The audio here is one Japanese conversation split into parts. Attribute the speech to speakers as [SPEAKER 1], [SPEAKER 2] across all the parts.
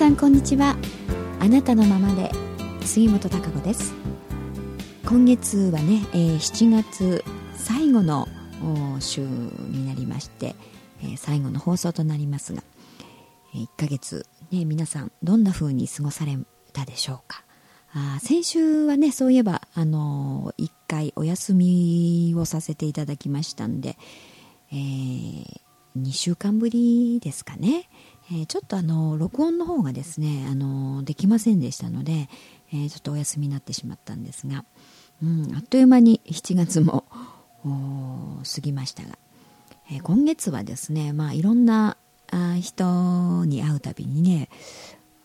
[SPEAKER 1] さんこんにちは。あなたのままで杉本孝子です。今月はね、えー、7月最後の週になりまして、えー、最後の放送となりますが、えー、1ヶ月、ね、皆さんどんな風に過ごされたでしょうか？あ先週はねそういえば、あのー、1回お休みをさせていただきましたんで、えー、2週間ぶりですかね、えー、ちょっとあの録音の方がですねあのできませんでしたので、えー、ちょっとお休みになってしまったんですが、うん、あっという間に7月も過ぎましたが、えー、今月はですね、まあ、いろんなあ人に会うたびにね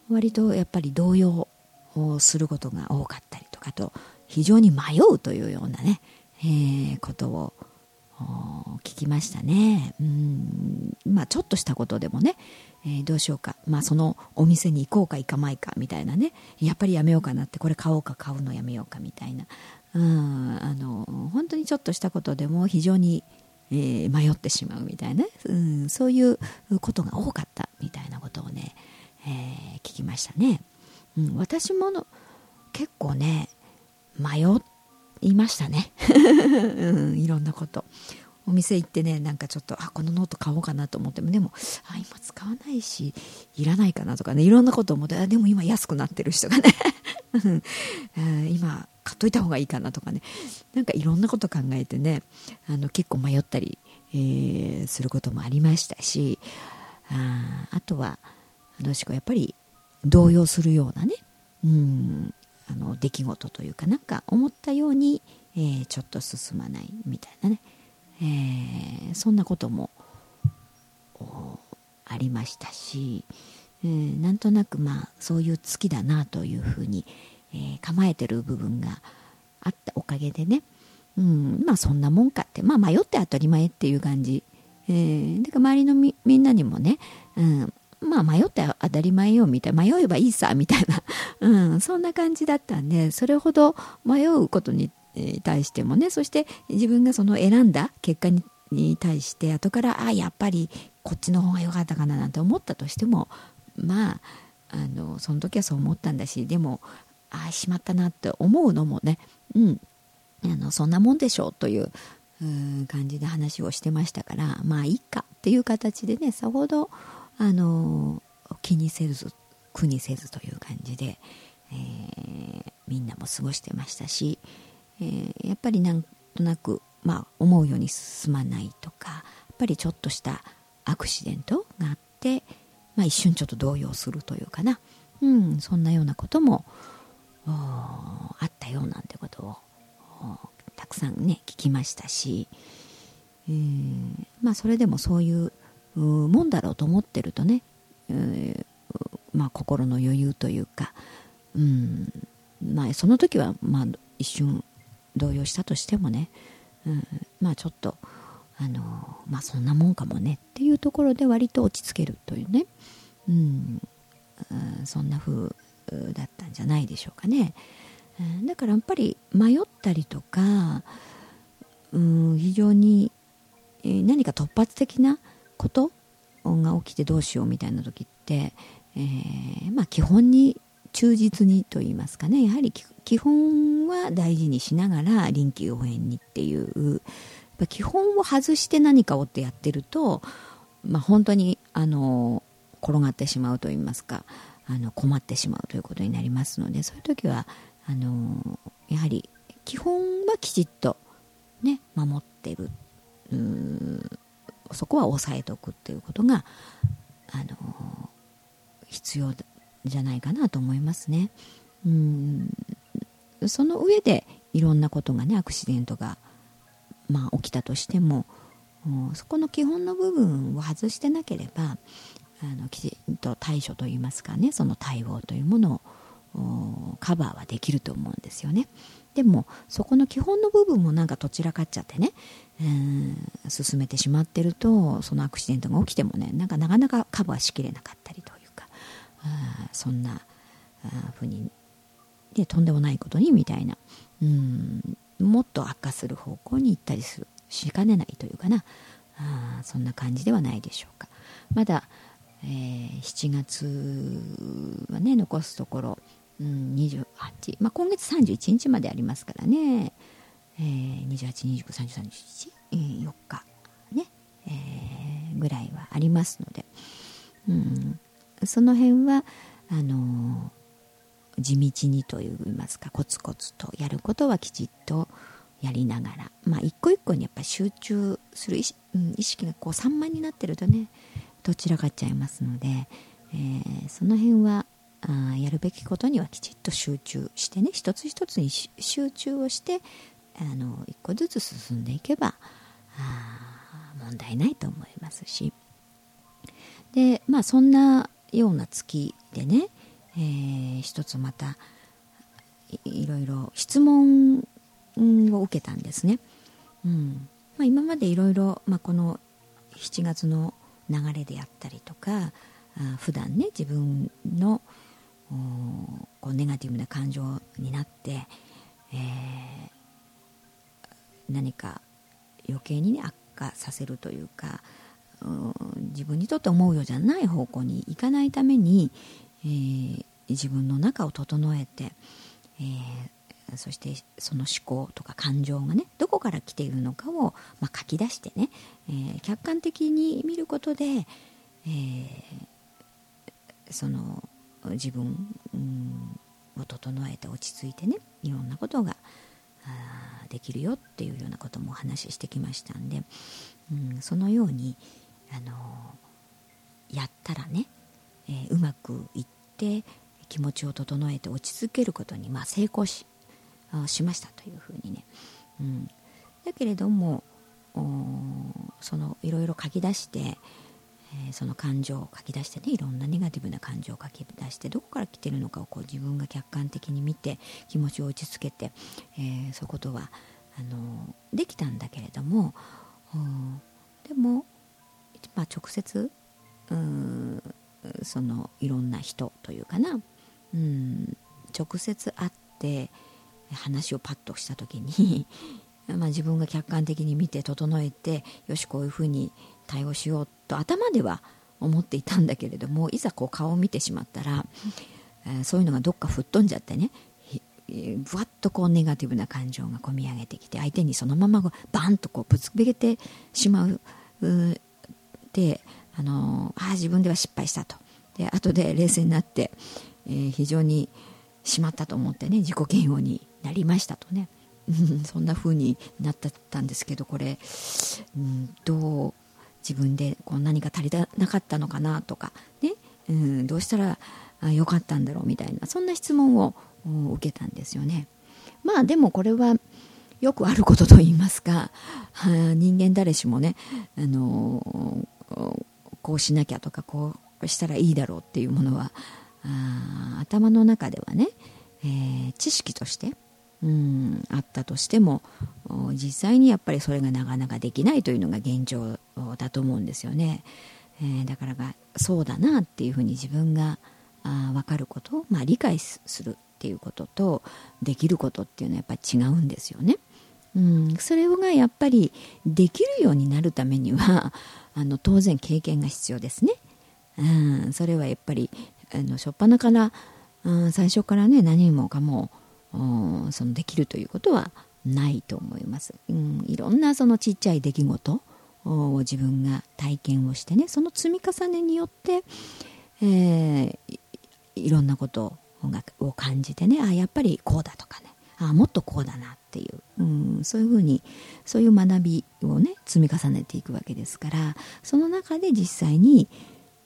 [SPEAKER 1] 割とやっぱり動揺をすることが多かったりとかと非常に迷うというようなね、えー、ことを聞きましたね。うんまあ、ちょっとしたことでもね、えー、どうしようか、まあ、そのお店に行こうか行かないかみたいなね。やっぱりやめようかな。ってこれ買おうか買うのやめようかみたいな。うんあの本当にちょっとしたことでも非常に、えー、迷ってしまうみたいな、うん、そういうことが多かったみたいなことをね、えー、聞きましたね。うん、私もの結構ね迷いましたね、うん、いろんなこと。お店行ってねなんかちょっとあこのノート買おうかなと思ってもでもあ今使わないしいらないかなとかねいろんなこと思ってあでも今安くなってる人がね 今買っといた方がいいかなとかねなんかいろんなこと考えてねあの結構迷ったり、えー、することもありましたしああとはどうしようやっぱり動揺するようなねうんあの出来事というかなんか思ったように、えー、ちょっと進まないみたいなね、えー、そんなこともありましたし、えー、なんとなくまあそういう月だなというふうに、えー、構えてる部分があったおかげでね、うん、まあそんなもんかってまあ迷って当たり前っていう感じ、えー、だから周りのみみんなにもね、うん、まあ迷って当たり前よみたいな迷えばいいさみたいな、うん、そんな感じだったんでそれほど迷うことに対してもねそして自分がその選んだ結果に対して後からあやっぱりこっちの方が良かったかななんて思ったとしてもまああのその時はそう思ったんだしでもああしまったなって思うのもね、うん、あのそんなもんでしょうという感じで話をしてましたからまあいいかっていう形でねさほどあの気にせず苦にせずという感じで、えー、みんなも過ごしてましたし、えー、やっぱりなんとなく、まあ、思うように進まないとかやっぱりちょっとしたアクシデントがあって、まあ、一瞬ちょっと動揺するというかな、うん、そんなようなこともあったようなんてことをたくさんね聞きましたし、えー、まあそれでもそういうもんだろうと思ってるとね、えー、まあ、心の余裕というか、うんまあ、その時は、まあ、一瞬動揺したとしてもね、うん、まあちょっとあのまあそんなもんかもねっていうところで割と落ち着けるというね、うん、そんな風だったんじゃないでしょうかね、うん、だからやっぱり迷ったりとか、うん、非常に何か突発的なことが起きてどうしようみたいな時って、えー、まあ、基本に忠実にと言いますかね。やはり基本は大事にしながら臨機応変にっていう。基本を外して何かをってやってると、まあ、本当にあの転がってしまうと言いますかあの困ってしまうということになりますのでそういう時はあのやはり基本はきちっと、ね、守ってる。そこは抑えておくっていうことが、あの必要じゃないかなと思いますね。うん。その上でいろんなことがねアクシデントが、まあ、起きたとしてもそこの基本の部分を外してなければあのきちんと対処といいますかねその対応というものをカバーはできると思うんですよね。でもそこの基本の部分もなんかどちらかっちゃってね、進めてしまってるとそのアクシデントが起きてもねなんかなかなかカバーしきれなかったりというかそんなふうにでとんでもないことにみたいな。うん。もっと悪化する方向に行ったりする。しかねないというかな。あそんな感じではないでしょうか。まだ、えー、7月はね残すところ、うん、28、まあ、今月31日までありますからね、えー、28293031、えー、4日ね、えー、ぐらいはありますので、うん、その辺はあのー、地道にといいますかコツコツとやることはきちっとやりながら、まあ、一個一個にやっぱ集中する意識,、うん、意識がこう散漫になってるとねどちらかっちゃいますので、えー、その辺はあやるべきことにはきちっと集中してね一つ一つに集中をしてあの一個ずつ進んでいけばあ問題ないと思いますし。でまあそんなような月でね、えー、一つまたいろいろ質問を受けたんですね。うんまあ、今までいろいろこの7月の流れであったりとかあ普段ね自分のこうネガティブな感情になって、えー、何か余計に、ね、悪化させるというか自分にとって思うようじゃない方向に行かないために、えー、自分の中を整えて、えー、そしてその思考とか感情がねどこから来ているのかを、まあ、書き出してね、えー、客観的に見ることで、えその自分、を整えて落ち着いてねいろんなことができるよっていうようなこともお話ししてきましたんで、うん、そのように、あのやったらね、えー、うまくいって気持ちを整えて落ち着けることに、まあ、成功ししましたというふうにね、うん、だけれどもそのいろいろ書き出して、えー、その感情を書き出してねいろんなネガティブな感情を書き出してどこから来てるのかをこう自分が客観的に見て気持ちを落ち着けて、えー、そういうことはあのできたんだけれどもでもまあ、直接うんそのいろんな人というかな、うん、直接会って話をパッとした時に まあ自分が客観的に見て整えてよしこういうふうに対応しようと頭では思っていたんだけれどもいざこう顔を見てしまったら、えー、そういうのがどっか吹っ飛んじゃってねぶわっとこうネガティブな感情がこみ上げてきて相手にそのままバンとこうぶつけてしまうてあのあ自分では失敗したとで後で冷静になって、えー、非常にしまったと思ってね自己嫌悪になりましたとねそんな風になったんですけどこれ、うん、どう自分でこう何か足りなかったのかなとかね、うん、どうしたらよかったんだろうみたいなそんな質問を受けたんですよね。まあでもこれはよくあることと言いますか、人間誰しもね、あのこうしなきゃとかこうしたらいいだろうっていうものはあ頭の中ではね、えー、知識としてうんあったとしても実際にやっぱりそれがなかなかできないというのが現状だと思うんですよね、えー、だからがそうだなっていうふうに自分があ分かること、まあ、理解するっていうこととできることっていうのはやっぱり違うんですよね。うん、それがやっぱりできるようになるためには あの当然経験が必要ですね。うん、それはやっぱりあの初っ端から、うん、最初からね何もかもそのできるということはないと思います。うん、いろんなそのちっちゃい出来事を自分が体験をしてねその積み重ねによって、えー、いろんなことを感じてねあやっぱりこうだとかねあもっとこうだなっていう、うん、そういうふうにそういう学びをね積み重ねていくわけですからその中で実際に、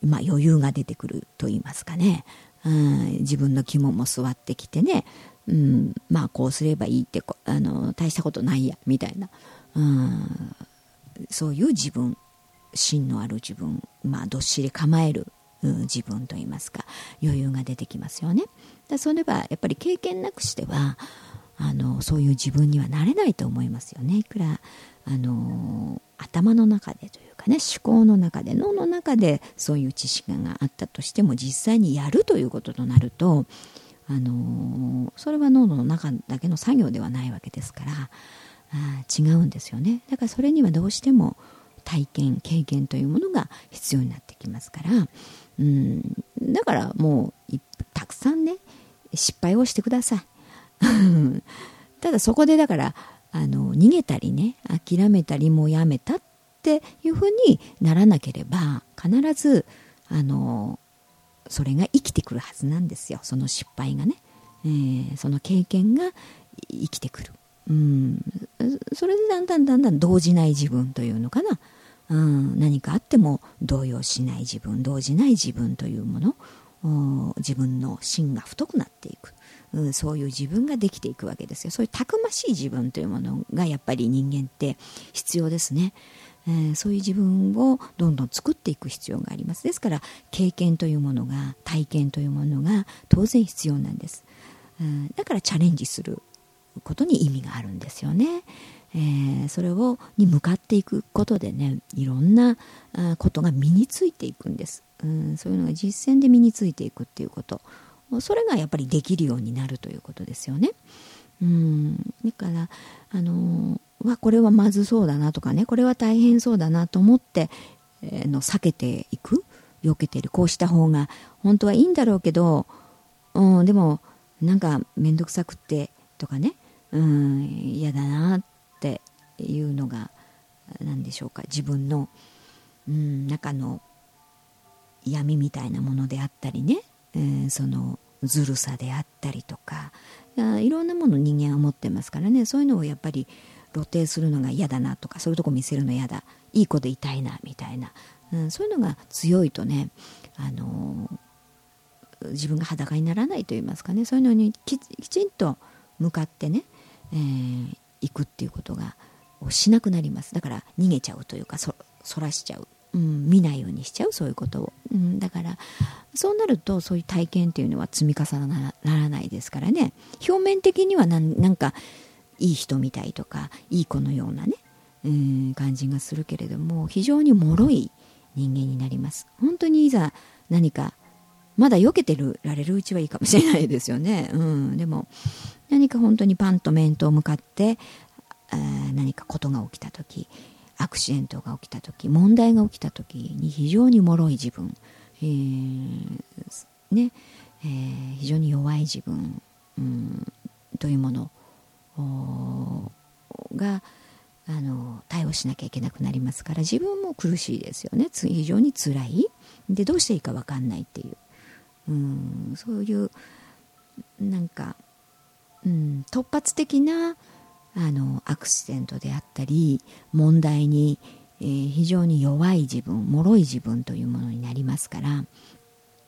[SPEAKER 1] まあ、余裕が出てくると言いますかね、うん、自分の肝も座ってきてね、うん、まあこうすればいいってあの大したことないやみたいな、うん、そういう自分芯のある自分、まあ、どっしり構える自分といいますか。余裕が出てきますよね。だそれはやっぱり経験なくしてはあのそういう自分にはなれないと思いますよね。いくらあの頭の中でというかね思考の中で脳の中でそういう知識があったとしても実際にやるということとなるとあのそれは脳の中だけの作業ではないわけですからあ違うんですよね。だからそれにはどうしても体験経験というものが必要になってきますから、うん、だからもうたくさんね失敗をしてください。ただそこでだからあの逃げたりね諦めたりもうやめたっていうふうにならなければ必ずあのそれが生きてくるはずなんですよ。その失敗がね、えー、その経験が生きてくる、うん、それでだんだんだんだん動じない自分というのかな、うん、何かあっても動揺しない自分動じない自分というもの。自分の芯が太くなっていく、うん、そういう自分ができていくわけですよ。そういうたくましい自分というものがやっぱり人間って必要ですね、えー、そういう自分をどんどん作っていく必要があります。ですから経験というものが体験というものが当然必要なんです、うん、だからチャレンジすることに意味があるんですよね。えー、それをに向かっていくことでねいろんなことが身についていくんです、うん、そういうのが実践で身についていくっていうこと。それがやっぱりできるようになるということですよね。うん、だからあのわこれはまずそうだなとかねこれは大変そうだなと思って、えー、の避けていく避けてるこうした方が本当はいいんだろうけど、うん、でもなんか面倒くさくってとかねうん嫌だなっていうのが何でしょうか自分の、うん、中の闇みたいなものであったりね、えー、そのずるさであったりとかいろんなもの人間は持ってますからね。そういうのをやっぱり露呈するのが嫌だなとかそういうとこ見せるの嫌だ。いい子でいたいなみたいな、うん、そういうのが強いとね、あのー、自分が裸にならないと言いますかね。そういうのにきちんと向かってね、えー、行くっていうことがしなくなります。だから逃げちゃうというかそらしちゃう、うん、見ないようにしちゃうそういうことを、うん、だからそうなるとそういう体験っていうのは積み重ならないですからね。表面的にはなんかいい人みたいとかいい子のようなね、うん、感じがするけれども非常に脆い人間になります。本当にいざ何かまだ避けてられるうちはいいかもしれないですよね、うん、でも何か本当にパンと面と向かって、何かことが起きた時アクシデントが起きた時問題が起きた時に非常に脆い自分、えー、ねえー、非常に弱い自分、うん、というものがあの対応しなきゃいけなくなりますから自分も苦しいですよね。非常につらい。でどうしていいか分かんないっていう、うん、そういうなんかうん、突発的なあのアクシデントであったり問題に、えー、非常に弱い自分脆い自分というものになりますから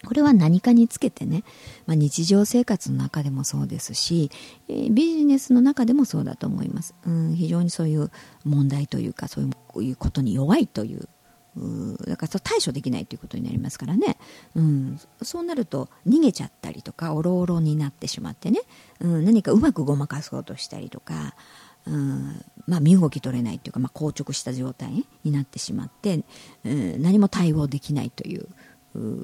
[SPEAKER 1] これは何かにつけてね、まあ、日常生活の中でもそうですし、えー、ビジネスの中でもそうだと思います、うん、非常にそういう問題というかそういうことに弱いというだから対処できないということになりますからね、うん、そうなると逃げちゃったりとかおろおろになってしまってね、うん、何かうまくごまかそうとしたりとか、うん。まあ、身動き取れないというか、まあ、硬直した状態になってしまって、うん、何も対応できないという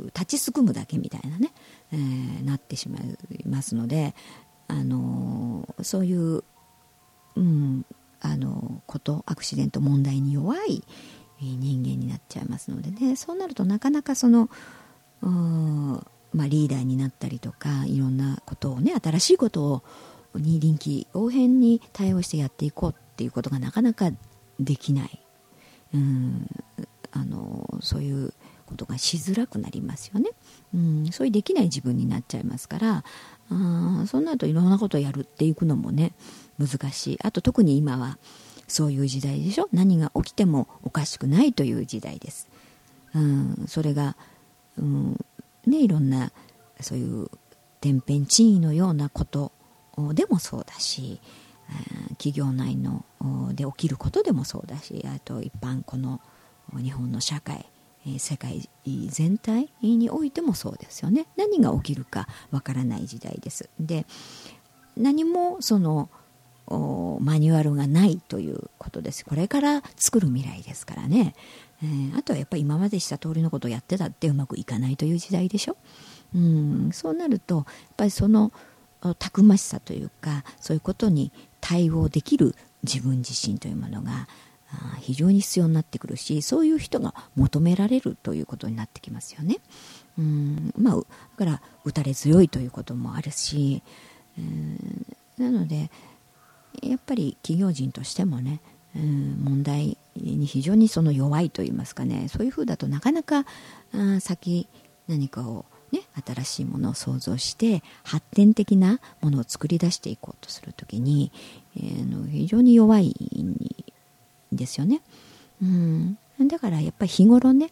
[SPEAKER 1] 立ちすくむだけみたいなね、えー、なってしまいますので、あのー、そういう、うん、あのことアクシデント問題に弱い人間になっちゃいますのでね。そうなるとなかなかそのまあ、リーダーになったりとかいろんなことをね新しいことをに臨機応変に対応してやっていこうっていうことがなかなかできない。うんあのそういうことがしづらくなりますよね、うん、そういうできない自分になっちゃいますからあそうなるといろんなことをやるっていくのもね難しい。あと特に今はそういう時代でしょ？何が起きてもおかしくないという時代です、うん、それが、うんね、いろんなそういう天変地異のようなことでもそうだし企業内ので起きることでもそうだしあと一般この日本の社会世界全体においてもそうですよね。何が起きるかわからない時代です。で何もそのマニュアルがないということです。これから作る未来ですからね、えー、あとはやっぱり今までした通りのことをやってたってうまくいかないという時代でしょ、うん、そうなるとやっぱりそのたくましさというかそういうことに対応できる自分自身というものが非常に必要になってくるしそういう人が求められるということになってきますよね。うんまあ、だから打たれ強いということもあるし、なのでやっぱり企業人としてもね、うん、問題に非常にその弱いと言いますかねそういうふうだとなかなかあ先何かを、ね、新しいものを創造して発展的なものを作り出していこうとするときに、えー、の非常に弱いんですよね。うん、だからやっぱり日頃ね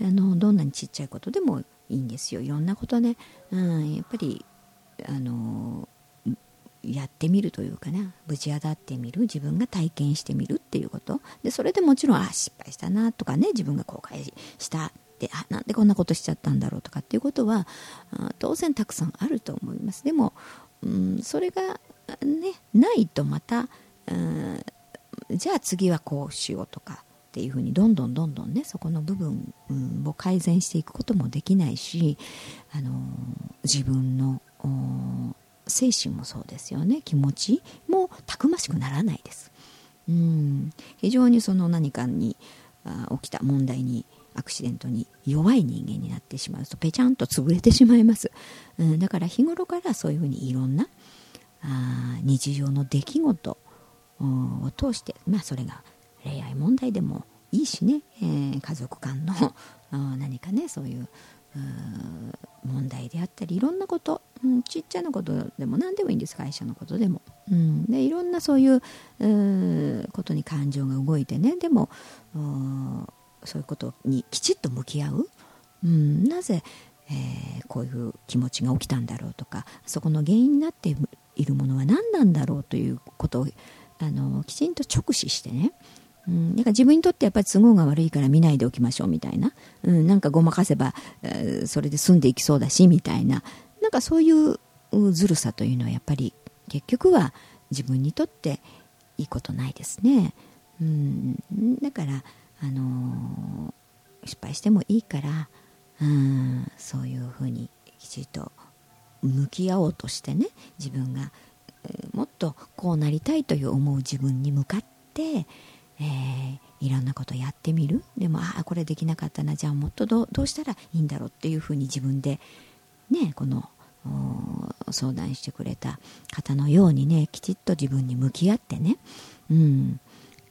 [SPEAKER 1] あのどんなにちっちゃいことでもいいんですよいろんなことね、うん、やっぱりあのやってみるというかねぶち当たってみる。自分が体験してみるっていうこと。でそれでもちろんあ失敗したなとかね。自分が後悔したってあなんでこんなことしちゃったんだろうとかっていうことは当然たくさんあると思います。でも、うん、それがねないとまた、うん、じゃあ次はこうしようとかっていうふうにどんどんどんどんねそこの部分、を改善していくこともできないし、あの自分の精神もそうですよね。気持ちもたくましくならないです。うん。非常にその何かにあ起きた問題にアクシデントに弱い人間になってしまうとぺちゃんと潰れてしまいます、うん、だから日頃からそういうふうにいろんなあ日常の出来事を通してまあそれが恋愛問題でもいいしね、えー、家族間の何かねそういう問題であったりいろんなこと、うん、ちっちゃなことでも何でもいいんです会社のことでも、うん、でいろんなそういうことに感情が動いてね。でもそういうことにきちっと向き合う、うん、なぜ、えー、こういう気持ちが起きたんだろうとか。そこの原因になっているものは何なんだろうということをあのきちんと直視してね、うん、だから自分にとってやっぱり都合が悪いから見ないでおきましょうみたいな、うん、なんかごまかせば、えー、それで済んでいきそうだしみたいな。なんかそういうずるさというのはやっぱり結局は自分にとっていいことないですね、うん、だからあのー、失敗してもいいから、うん、そういうふうにきちっと向き合おうとしてね自分がもっとこうなりたいという思う自分に向かって、えー、いろんなことやってみる。でもああこれできなかったな。じゃあもっとどうしたらいいんだろうっていうふうに自分でねこの相談してくれた方のようにねきちっと自分に向き合ってね、うん、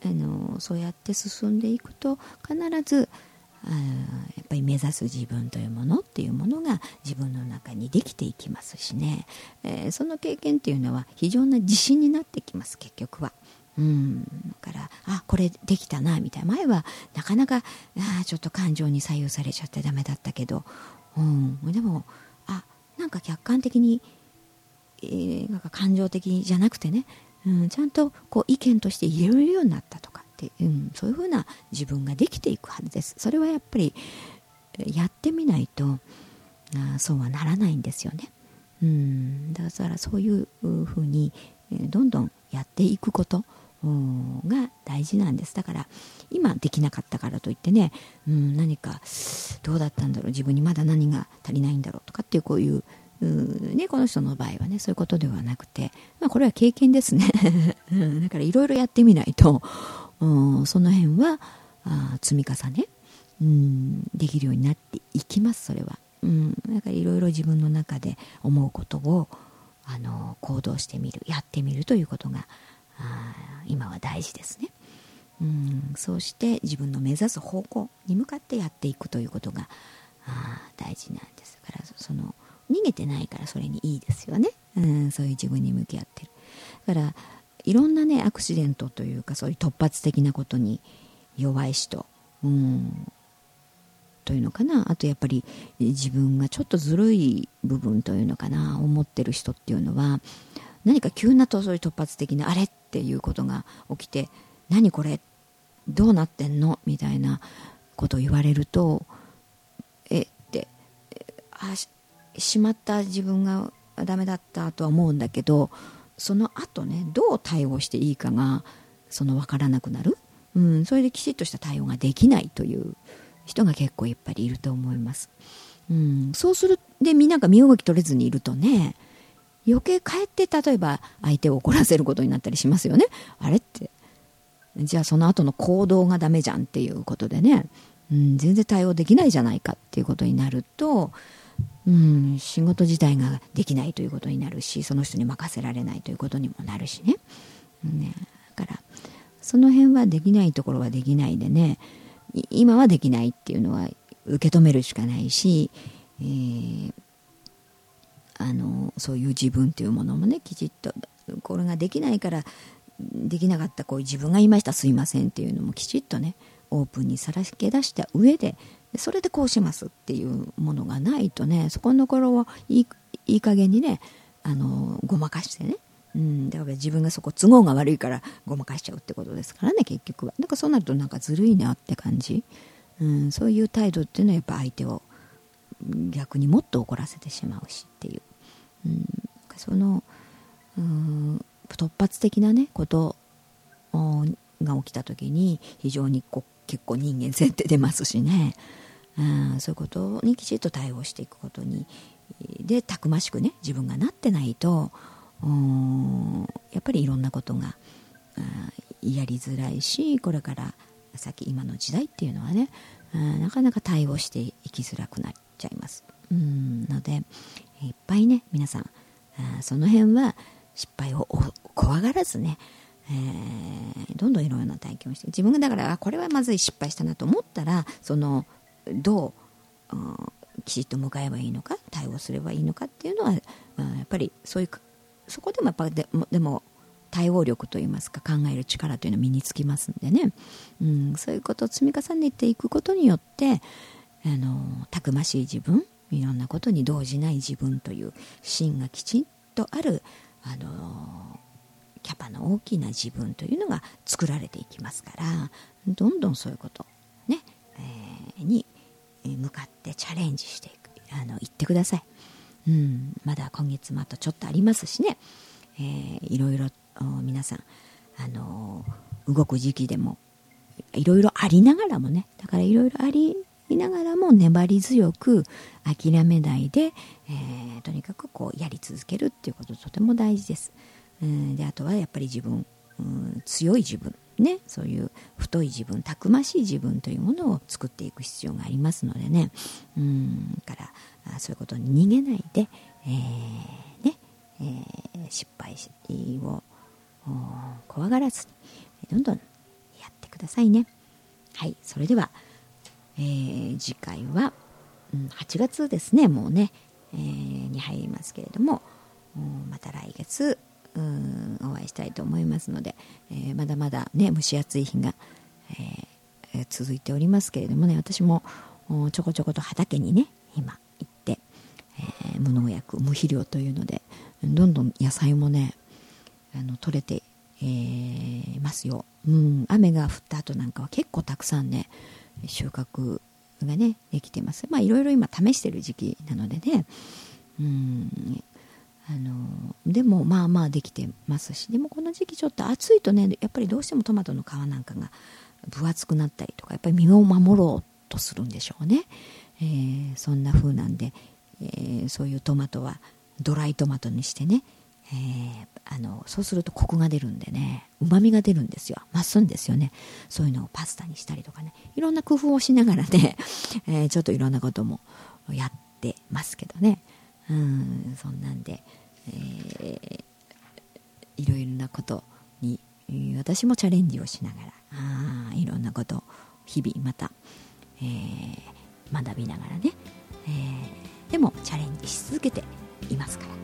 [SPEAKER 1] あのそうやって進んでいくと必ずあやっぱり目指す自分というものっていうものが自分の中にできていきますしね、えー、その経験っていうのは非常な自信になってきます結局は。うん、だからあこれできたなみたいな。前はなかなかあちょっと感情に左右されちゃってダメだったけど、うん、でもか客観的に、えー、なんか感情的じゃなくてね、うん、ちゃんとこう意見として言えるようになったとかって、うん、そういうふうな自分ができていくはずです。それはやっぱりやってみないとあそうはならないんですよね、うん、だからそういうふうにどんどんやっていくことが大事なんです。だから今できなかったからといってね、うん、何かどうだったんだろう。自分にまだ何が足りないんだろうとかっていうこういうね、この人の場合はねそういうことではなくて、まあ、これは経験ですね。だからいろいろやってみないと、その辺はあ積み重ね、うん、できるようになっていきますそれは、うん、だからいろいろ自分の中で思うことをあの行動してみるやってみるということがあ今は大事ですね、うん、そうして自分の目指す方向に向かってやっていくということがあ大事なんです。からその逃げてないからそれにいいですよね、うん、そういう自分に向き合ってる。だからいろんなねアクシデントというかそういう突発的なことに弱い人、うん、というのかな。あとやっぱり自分がちょっとずるい部分というのかな。思ってる人っていうのは何か急なとそういう突発的なあれっていうことが起きて何これ？どうなってんの？みたいなことを言われるとえってあしまった自分がダメだったとは思うんだけどその後ねどう対応していいかがその分からなくなる、うん、それできちっとした対応ができないという人が結構やっぱりいると思います、うん、そうするでみんなが身動き取れずにいるとね余計かえって例えば相手を怒らせることになったりしますよね。あれってじゃあその後の行動がダメじゃんっていうことでね、うん、全然対応できないじゃないかっていうことになると、うん、仕事自体ができないということになるしその人に任せられないということにもなるしね,、ねだからその辺はできないところはできないでね今はできないっていうのは受け止めるしかないし、えー、あのそういう自分というものもねきちっとこれができないからできなかったこういう自分が言いましたすいませんっていうのもきちっとねオープンにさらけ出した上でそれでこうしますっていうものがないとねそこのところをいいいい加減にねあのごまかしてね、うん、だから自分がそこ都合が悪いからごまかしちゃうってことですからね結局は。なんかそうなるとなんかずるいなって感じ、うん、そういう態度っていうのはやっぱ相手を逆にもっと怒らせてしまうしっていう、うん、そのうん突発的なねことが起きた時に非常にこう結構人間性って出ますしね、うん、そういうことにきちっと対応していくことにでたくましくね自分がなってないとやっぱりいろんなことがやりづらいしこれから先今の時代っていうのはねなかなか対応していきづらくなっちゃいます。うんのでいっぱいね皆さんその辺は失敗を怖がらずね、えー、どんどんいろいろな体験をして自分がだからこれはまずい失敗したなと思ったらそのどう、うん、きちっと向かえばいいのか対応すればいいのかっていうのは、うん、やっぱりそういうそこでもやっぱででも対応力といいますか考える力というのは身につきますんでね、うん、そういうことを積み重ねていくことによってあのたくましい自分いろんなことに動じない自分という芯がきちんとあるあのキャパの大きな自分というのが作られていきますからどんどんそういうことね、えー、に向かってチャレンジしていくあの行ってください、うん、まだ今月もあとちょっとありますしね、えー、いろいろ皆さんあの動く時期でもいろいろありながらもねだからいろいろありながらも粘り強く諦めないで、えー、とにかくこうやり続けるっていうこととても大事です。うん、であとはやっぱり自分、うん、強い自分。ねそういう太い自分たくましい自分というものを作っていく必要がありますのでね。うんからそういうことに逃げないで、えー、ねえー、失敗を怖がらずにどんどんやってくださいね。はいそれでは、えー、次回は、うん、8月ですねもうね、えー、に入りますけれどもまた来月うんお会いしたいと思いますので、えー、まだまだね蒸し暑い日が、えー、続いておりますけれどもね私もちょこちょこと畑にね今行って、えー、無農薬無肥料というのでどんどん野菜もねあの取れて、えー、ますよ、うん、雨が降った後なんかは結構たくさんね収穫がねできてます。まあいろいろ今試してる時期なのでねうんあのでもまあまあできてますしでもこの時期ちょっと暑いとねやっぱりどうしてもトマトの皮なんかが分厚くなったりとかやっぱり身を守ろうとするんでしょうね、えー、そんな風なんで、えー、そういうトマトはドライトマトにしてね、えー、あのそうするとコクが出るんでねうまみが出るんですよ。増すんですよね。そういうのをパスタにしたりとかね。いろんな工夫をしながらね、えちょっといろんなこともやってますけどね。うんそんなんで、えー、いろいろなことに私もチャレンジをしながらあいろんなことを日々また、えー、学びながらね、えー、でもチャレンジし続けていますから、はい、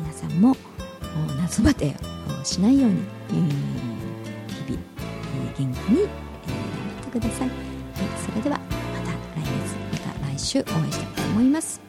[SPEAKER 1] 皆さんも夏バテをしないように、えー、日々、えー、元気に、えー、やってください、はい、それではまた来月また来週お会いしたいと思います。